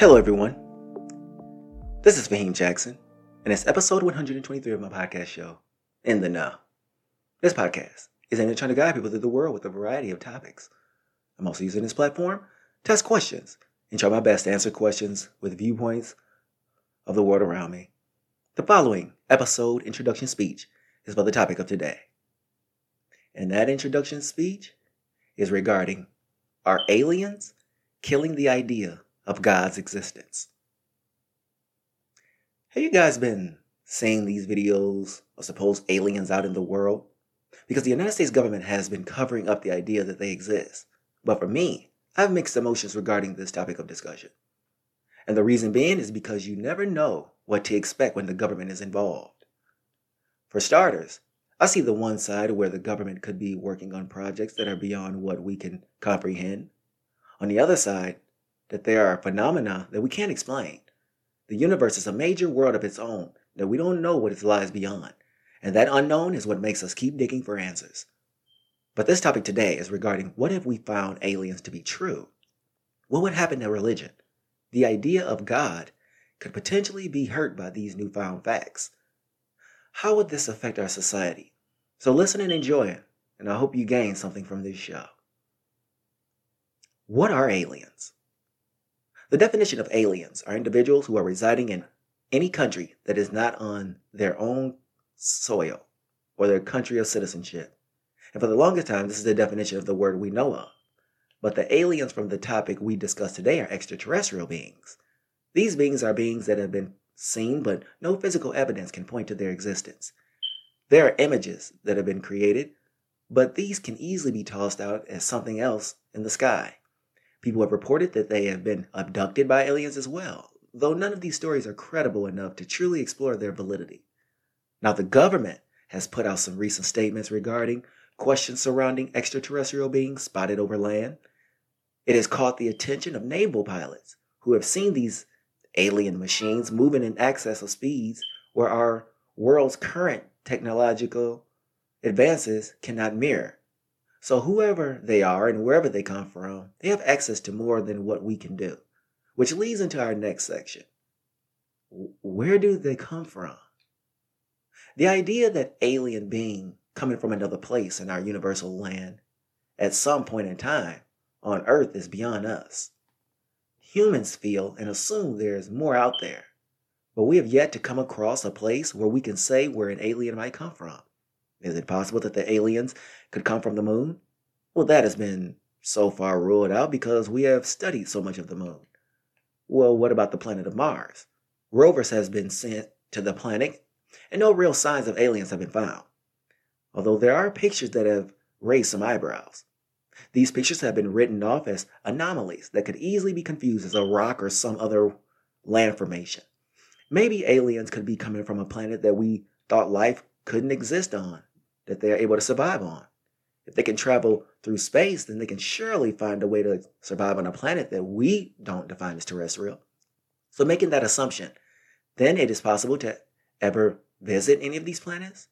Hello, everyone. This is Faheem Jackson, and it's episode 123 of my podcast show, In the Know. This podcast is aimed at trying to guide people through the world with a variety of topics. I'm also using this platform to ask questions and try my best to answer questions with viewpoints of the world around me. The following episode introduction speech is about the topic of today. And that introduction speech is regarding are aliens killing the idea of God's existence? Have you guys been seeing these videos of supposed aliens out in the world? Because the United States government has been covering up the idea that they exist. But for me, I have mixed emotions regarding this topic of discussion. And the reason being is because you never know what to expect when the government is involved. For starters, I see the one side where the government could be working on projects that are beyond what we can comprehend. On the other side, that there are phenomena that we can't explain. The universe is a major world of its own that we don't know what lies beyond, and that unknown is what makes us keep digging for answers. But this topic today is regarding what if we found aliens to be true? What would happen to religion? The idea of God could potentially be hurt by these newfound facts. How would this affect our society? So listen and enjoy it, and I hope you gain something from this show. What are aliens? The definition of aliens are individuals who are residing in any country that is not on their own soil or their country of citizenship. And for the longest time, this is the definition of the word we know of. But the aliens from the topic we discuss today are extraterrestrial beings. These beings are beings that have been seen, but no physical evidence can point to their existence. There are images that have been created, but these can easily be tossed out as something else in the sky. People have reported that they have been abducted by aliens as well, though none of these stories are credible enough to truly explore their validity. Now, the government has put out some recent statements regarding questions surrounding extraterrestrial beings spotted over land. It has caught the attention of naval pilots who have seen these alien machines moving in excess of speeds where our world's current technological advances cannot mirror. So, whoever they are and wherever they come from, they have access to more than what we can do, which leads into our next section. Where do they come from? The idea that alien being coming from another place in our universal land at some point in time on Earth is beyond us. Humans feel and assume there is more out there, but we have yet to come across a place where we can say where an alien might come from. Is it possible that the aliens could come from the moon? Well, that has been so far ruled out because we have studied so much of the moon. Well, what about the planet of Mars? Rovers has been sent to the planet and no real signs of aliens have been found. Although there are pictures that have raised some eyebrows. These pictures have been written off as anomalies that could easily be confused as a rock or some other land formation. Maybe aliens could be coming from a planet that we thought life couldn't exist on that they are able to survive on. If they can travel through space, then they can surely find a way to survive on a planet that we don't define as terrestrial. So, making that assumption, then it is possible to ever visit any of these planets.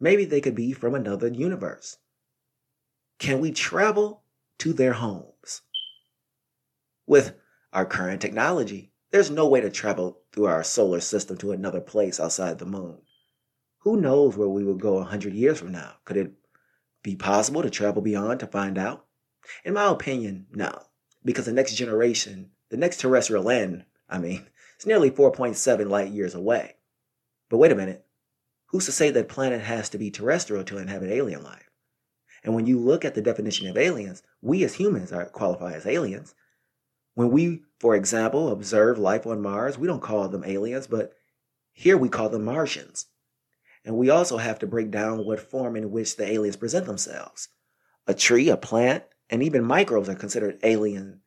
Maybe they could be from another universe. Can we travel to their homes? With our current technology, there's no way to travel through our solar system to another place outside the moon. Who knows where we will go a hundred years from now? Could it be possible to travel beyond to find out? In my opinion, no. Because the next generation, the next terrestrial land, I mean, it's nearly 4.7 light years away. But wait a minute. Who's to say that planet has to be terrestrial to inhabit alien life? And when you look at the definition of aliens, we as humans are qualify as aliens. When we, for example, observe life on Mars, we don't call them aliens, but here we call them Martians. And we also have to break down what form in which the aliens present themselves. A tree, a plant, and even microbes are considered alien,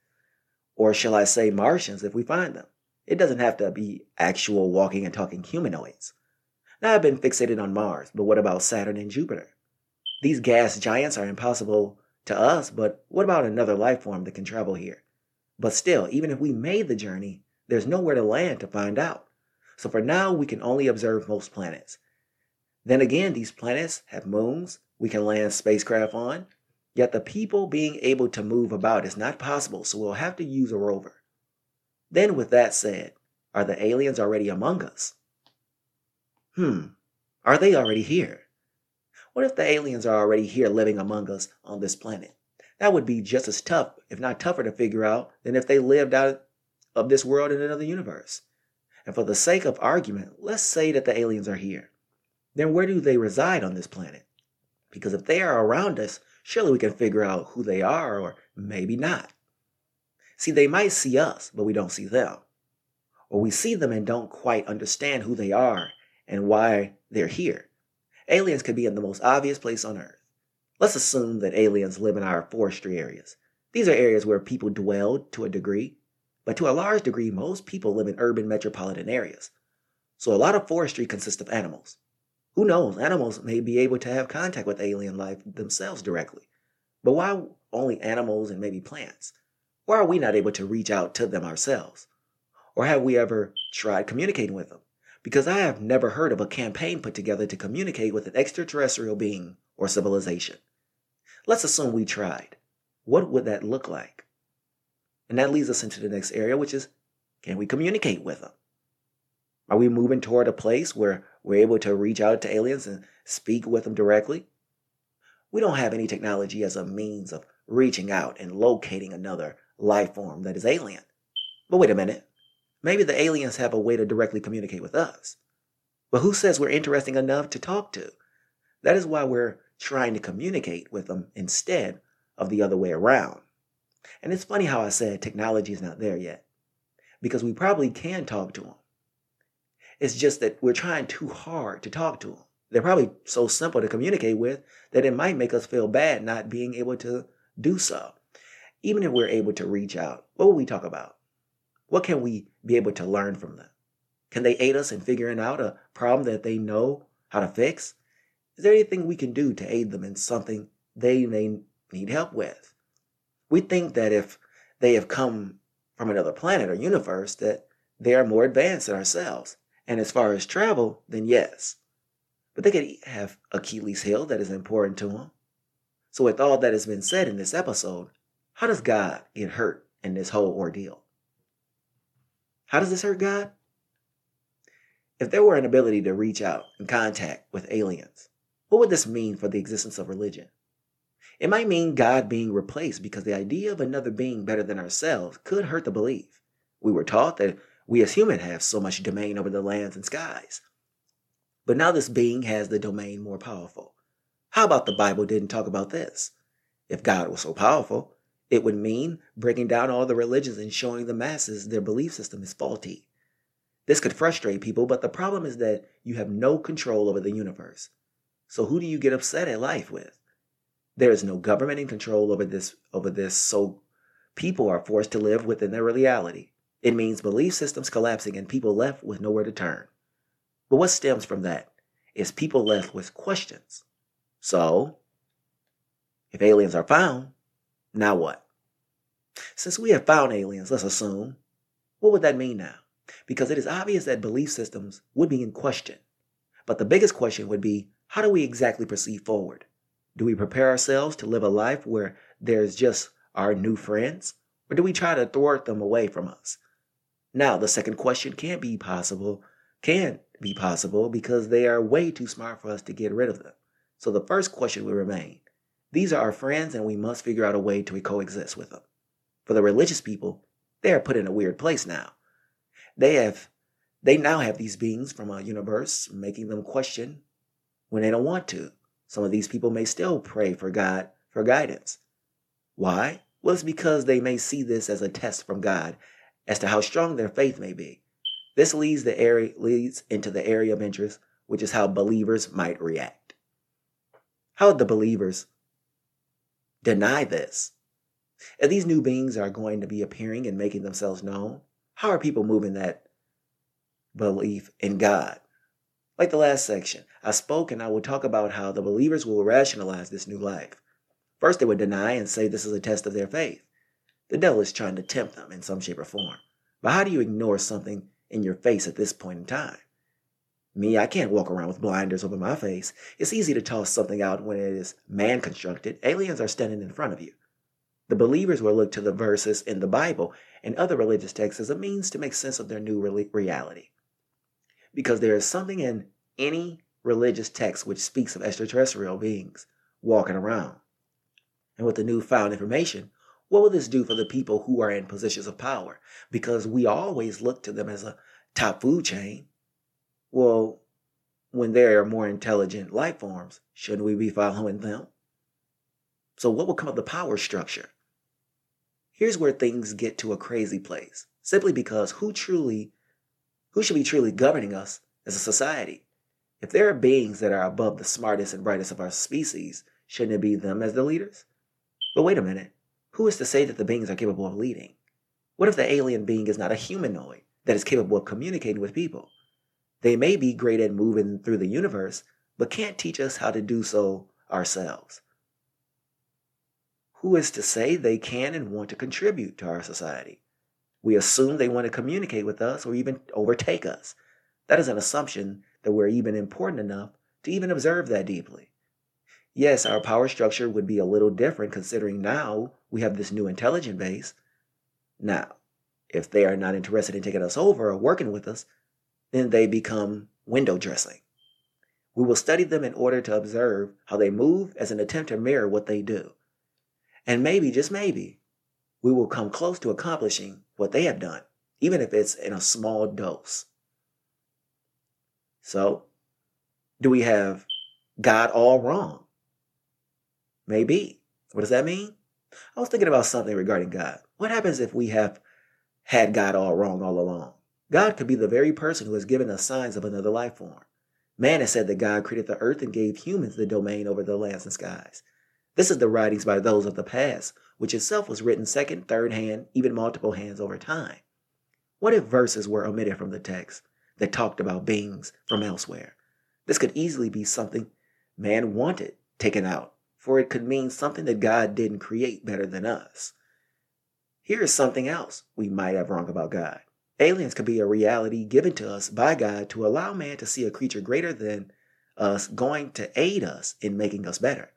or shall I say Martians if we find them. It doesn't have to be actual walking and talking humanoids. Now I've been fixated on Mars, but what about Saturn and Jupiter? These gas giants are impossible to us, but what about another life form that can travel here? But still, even if we made the journey, there's nowhere to land to find out. So for now, we can only observe most planets. Then again, these planets have moons we can land spacecraft on, yet the people being able to move about is not possible, so we'll have to use a rover. Then, with that said, are the aliens already among us? Hmm, are they already here? What if the aliens are already here living among us on this planet? That would be just as tough, if not tougher, to figure out than if they lived out of this world in another universe. And for the sake of argument, let's say that the aliens are here. Then where do they reside on this planet? Because if they are around us, surely we can figure out who they are, or maybe not. See, they might see us, but we don't see them. Or we see them and don't quite understand who they are and why they're here. Aliens could be in the most obvious place on Earth. Let's assume that aliens live in our forestry areas. These are areas where people dwell to a degree, but to a large degree, most people live in urban metropolitan areas. So a lot of forestry consists of animals. Who knows, animals may be able to have contact with alien life themselves directly. But why only animals and maybe plants? Why are we not able to reach out to them ourselves? Or have we ever tried communicating with them? Because I have never heard of a campaign put together to communicate with an extraterrestrial being or civilization. Let's assume we tried. What would that look like? And that leads us into the next area, which is can we communicate with them? Are we moving toward a place where we're able to reach out to aliens and speak with them directly? We don't have any technology as a means of reaching out and locating another life form that is alien. But wait a minute. Maybe the aliens have a way to directly communicate with us. But who says we're interesting enough to talk to? That is why we're trying to communicate with them instead of the other way around. And it's funny how I said technology is not there yet, because we probably can talk to them. It's just that we're trying too hard to talk to them. They're probably so simple to communicate with that it might make us feel bad not being able to do so. Even if we're able to reach out, what will we talk about? What can we be able to learn from them? Can they aid us in figuring out a problem that they know how to fix? Is there anything we can do to aid them in something they may need help with? We think that if they have come from another planet or universe, that they are more advanced than ourselves. And as far as travel, then yes. But they could have Achilles' heel that is important to them. So, with all that has been said in this episode, how does God get hurt in this whole ordeal? How does this hurt God? If there were an ability to reach out and contact with aliens, what would this mean for the existence of religion? It might mean God being replaced because the idea of another being better than ourselves could hurt the belief. We were taught that we as humans have so much domain over the lands and skies. But now this being has the domain more powerful. How about the Bible didn't talk about this? If God was so powerful, it would mean breaking down all the religions and showing the masses their belief system is faulty. This could frustrate people, but the problem is that you have no control over the universe. So who do you get upset at life with? There is no government in control over this over this, so people are forced to live within their reality. It means belief systems collapsing and people left with nowhere to turn. But what stems from that is people left with questions. So, if aliens are found, now what? Since we have found aliens, let's assume, what would that mean now? Because it is obvious that belief systems would be in question. But the biggest question would be how do we exactly proceed forward? Do we prepare ourselves to live a life where there's just our new friends? Or do we try to thwart them away from us? Now, the second question can't be possible, can't be possible because they are way too smart for us to get rid of them. So the first question will remain. These are our friends and we must figure out a way to coexist with them. For the religious people, they are put in a weird place now. They have they now have these beings from a universe making them question when they don't want to. Some of these people may still pray for God for guidance. Why? Well, it's because they may see this as a test from God as to how strong their faith may be. This leads the area leads into the area of interest, which is how believers might react. How would the believers deny this? If these new beings are going to be appearing and making themselves known, how are people moving that belief in God? Like the last section, I spoke and I will talk about how the believers will rationalize this new life. First, they would deny and say this is a test of their faith. The devil is trying to tempt them in some shape or form. But how do you ignore something in your face at this point in time? Me, I can't walk around with blinders over my face. It's easy to toss something out when it is man constructed. Aliens are standing in front of you. The believers will look to the verses in the Bible and other religious texts as a means to make sense of their new reality. Because there is something in any religious text which speaks of extraterrestrial beings walking around. And with the newfound information, what will this do for the people who are in positions of power? Because we always look to them as a top food chain. Well, when there are more intelligent life forms, shouldn't we be following them? So, what will come of the power structure? Here's where things get to a crazy place. Simply because who truly, who should be truly governing us as a society? If there are beings that are above the smartest and brightest of our species, shouldn't it be them as the leaders? But wait a minute. Who is to say that the beings are capable of leading? What if the alien being is not a humanoid that is capable of communicating with people? They may be great at moving through the universe, but can't teach us how to do so ourselves. Who is to say they can and want to contribute to our society? We assume they want to communicate with us or even overtake us. That is an assumption that we're even important enough to even observe that deeply. Yes, our power structure would be a little different considering now we have this new intelligent base. Now, if they are not interested in taking us over or working with us, then they become window dressing. We will study them in order to observe how they move as an attempt to mirror what they do. And maybe, just maybe, we will come close to accomplishing what they have done, even if it's in a small dose. So, do we have God all wrong? Maybe. What does that mean? I was thinking about something regarding God. What happens if we have had God all wrong all along? God could be the very person who has given us signs of another life form. Man has said that God created the earth and gave humans the domain over the lands and skies. This is the writings by those of the past, which itself was written second, third hand, even multiple hands over time. What if verses were omitted from the text that talked about beings from elsewhere? This could easily be something man wanted taken out, for it could mean something that God didn't create better than us. Here is something else we might have wrong about God. Aliens could be a reality given to us by God to allow man to see a creature greater than us going to aid us in making us better.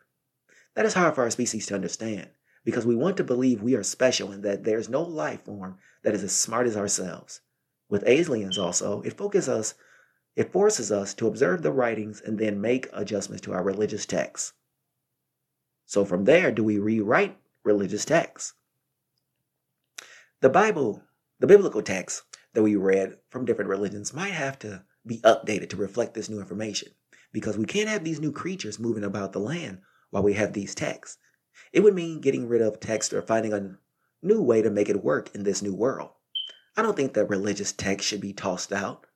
That is hard for our species to understand because we want to believe we are special and that there's no life form that is as smart as ourselves. With aliens also, it focuses us it forces us to observe the writings and then make adjustments to our religious texts. So from there do we rewrite religious texts. The Bible, the biblical texts that we read from different religions might have to be updated to reflect this new information because we can't have these new creatures moving about the land while we have these texts. It would mean getting rid of text or finding a new way to make it work in this new world. I don't think that religious text should be tossed out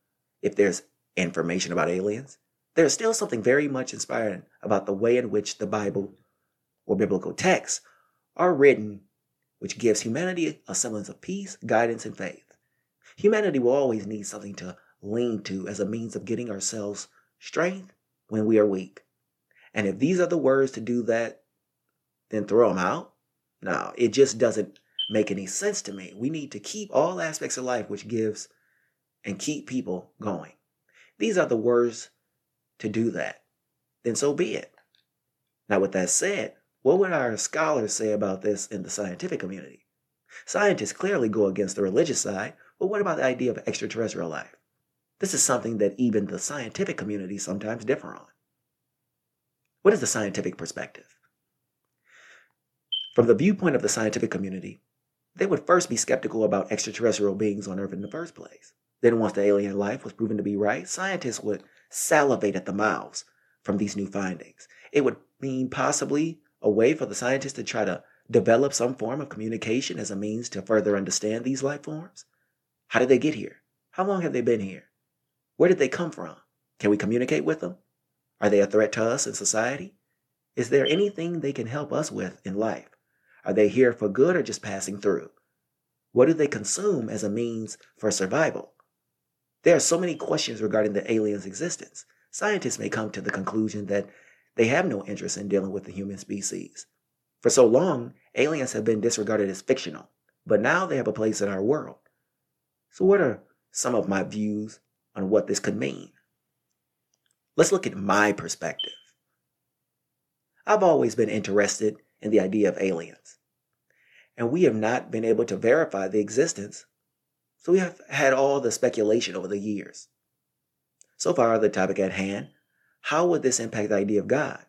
if there's information about aliens. There's still something very much inspiring about the way in which the Bible or biblical texts are written, which gives humanity a semblance of peace, guidance, and faith. Humanity will always need something to lean to as a means of getting ourselves strength when we are weak. And if these are the words to do that, then throw them out. No, it just doesn't make any sense to me. We need to keep all aspects of life which gives and keep people going. These are the words to do that. Then so be it. Now, with that said, what would our scholars say about this in the scientific community? Scientists clearly go against the religious side, but what about the idea of extraterrestrial life? This is something that even the scientific community sometimes differ on. What is the scientific perspective? From the viewpoint of the scientific community, they would first be skeptical about extraterrestrial beings on Earth in the first place. Then, once the alien life was proven to be right, scientists would salivate at the mouths from these new findings. It would mean possibly a way for the scientists to try to develop some form of communication as a means to further understand these life forms. How did they get here? How long have they been here? Where did they come from? Can we communicate with them? Are they a threat to us in society? Is there anything they can help us with in life? Are they here for good or just passing through? What do they consume as a means for survival? There are so many questions regarding the aliens' existence. Scientists may come to the conclusion that they have no interest in dealing with the human species. For so long, aliens have been disregarded as fictional, but now they have a place in our world. So, what are some of my views on what this could mean? Let's look at my perspective. I've always been interested in the idea of aliens. and we have not been able to verify the existence. So we have had all the speculation over the years. So far, the topic at hand how would this impact the idea of God?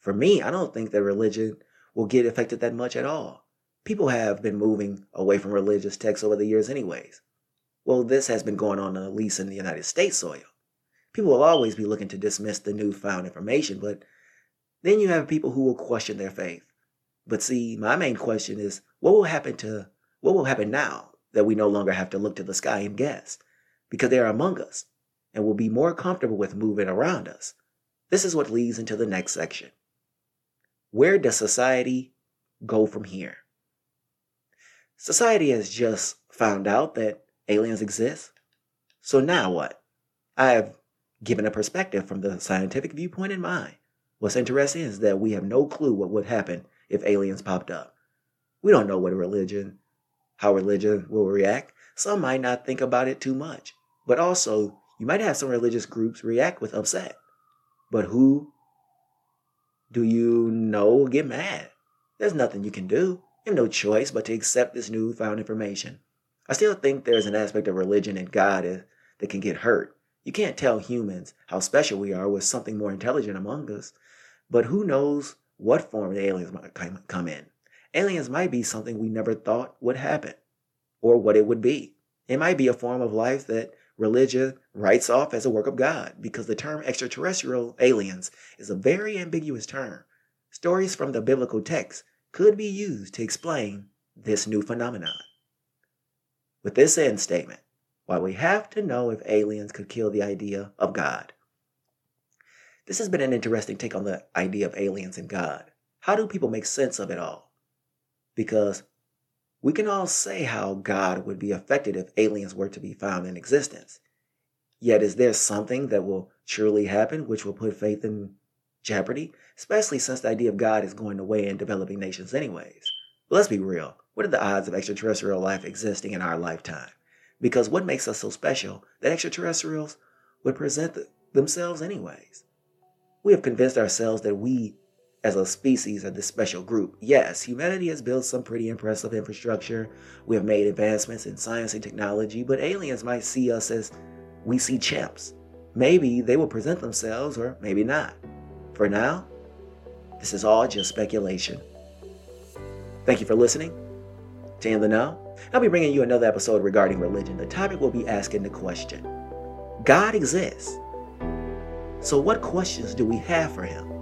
For me, I don't think that religion will get affected that much at all. People have been moving away from religious texts over the years, anyways. Well, this has been going on at least in the United States soil. People will always be looking to dismiss the newfound information, but then you have people who will question their faith. But see, my main question is what will happen to what will happen now that we no longer have to look to the sky and guess? Because they are among us and will be more comfortable with moving around us. This is what leads into the next section. Where does society go from here? Society has just found out that aliens exist. So now what? I have given a perspective from the scientific viewpoint in mind. What's interesting is that we have no clue what would happen if aliens popped up. We don't know what religion, how religion will react. Some might not think about it too much, but also you might have some religious groups react with upset. But who do you know will get mad? There's nothing you can do. You have no choice but to accept this newfound information. I still think there's an aspect of religion and God that can get hurt. You can't tell humans how special we are with something more intelligent among us. But who knows what form the aliens might come in? Aliens might be something we never thought would happen or what it would be. It might be a form of life that religion writes off as a work of God because the term extraterrestrial aliens is a very ambiguous term. Stories from the biblical text could be used to explain this new phenomenon. With this end statement, why we have to know if aliens could kill the idea of God, this has been an interesting take on the idea of aliens and God. How do people make sense of it all? Because we can all say how God would be affected if aliens were to be found in existence. Yet, is there something that will surely happen which will put faith in jeopardy? Especially since the idea of God is going away in developing nations, anyways. But let's be real. What are the odds of extraterrestrial life existing in our lifetime? Because what makes us so special that extraterrestrials would present themselves, anyways? We have convinced ourselves that we as a species of this special group. Yes, humanity has built some pretty impressive infrastructure. We have made advancements in science and technology, but aliens might see us as we see chimps. Maybe they will present themselves, or maybe not. For now, this is all just speculation. Thank you for listening to In the Know. I'll be bringing you another episode regarding religion. The topic will be asking the question God exists. So, what questions do we have for him?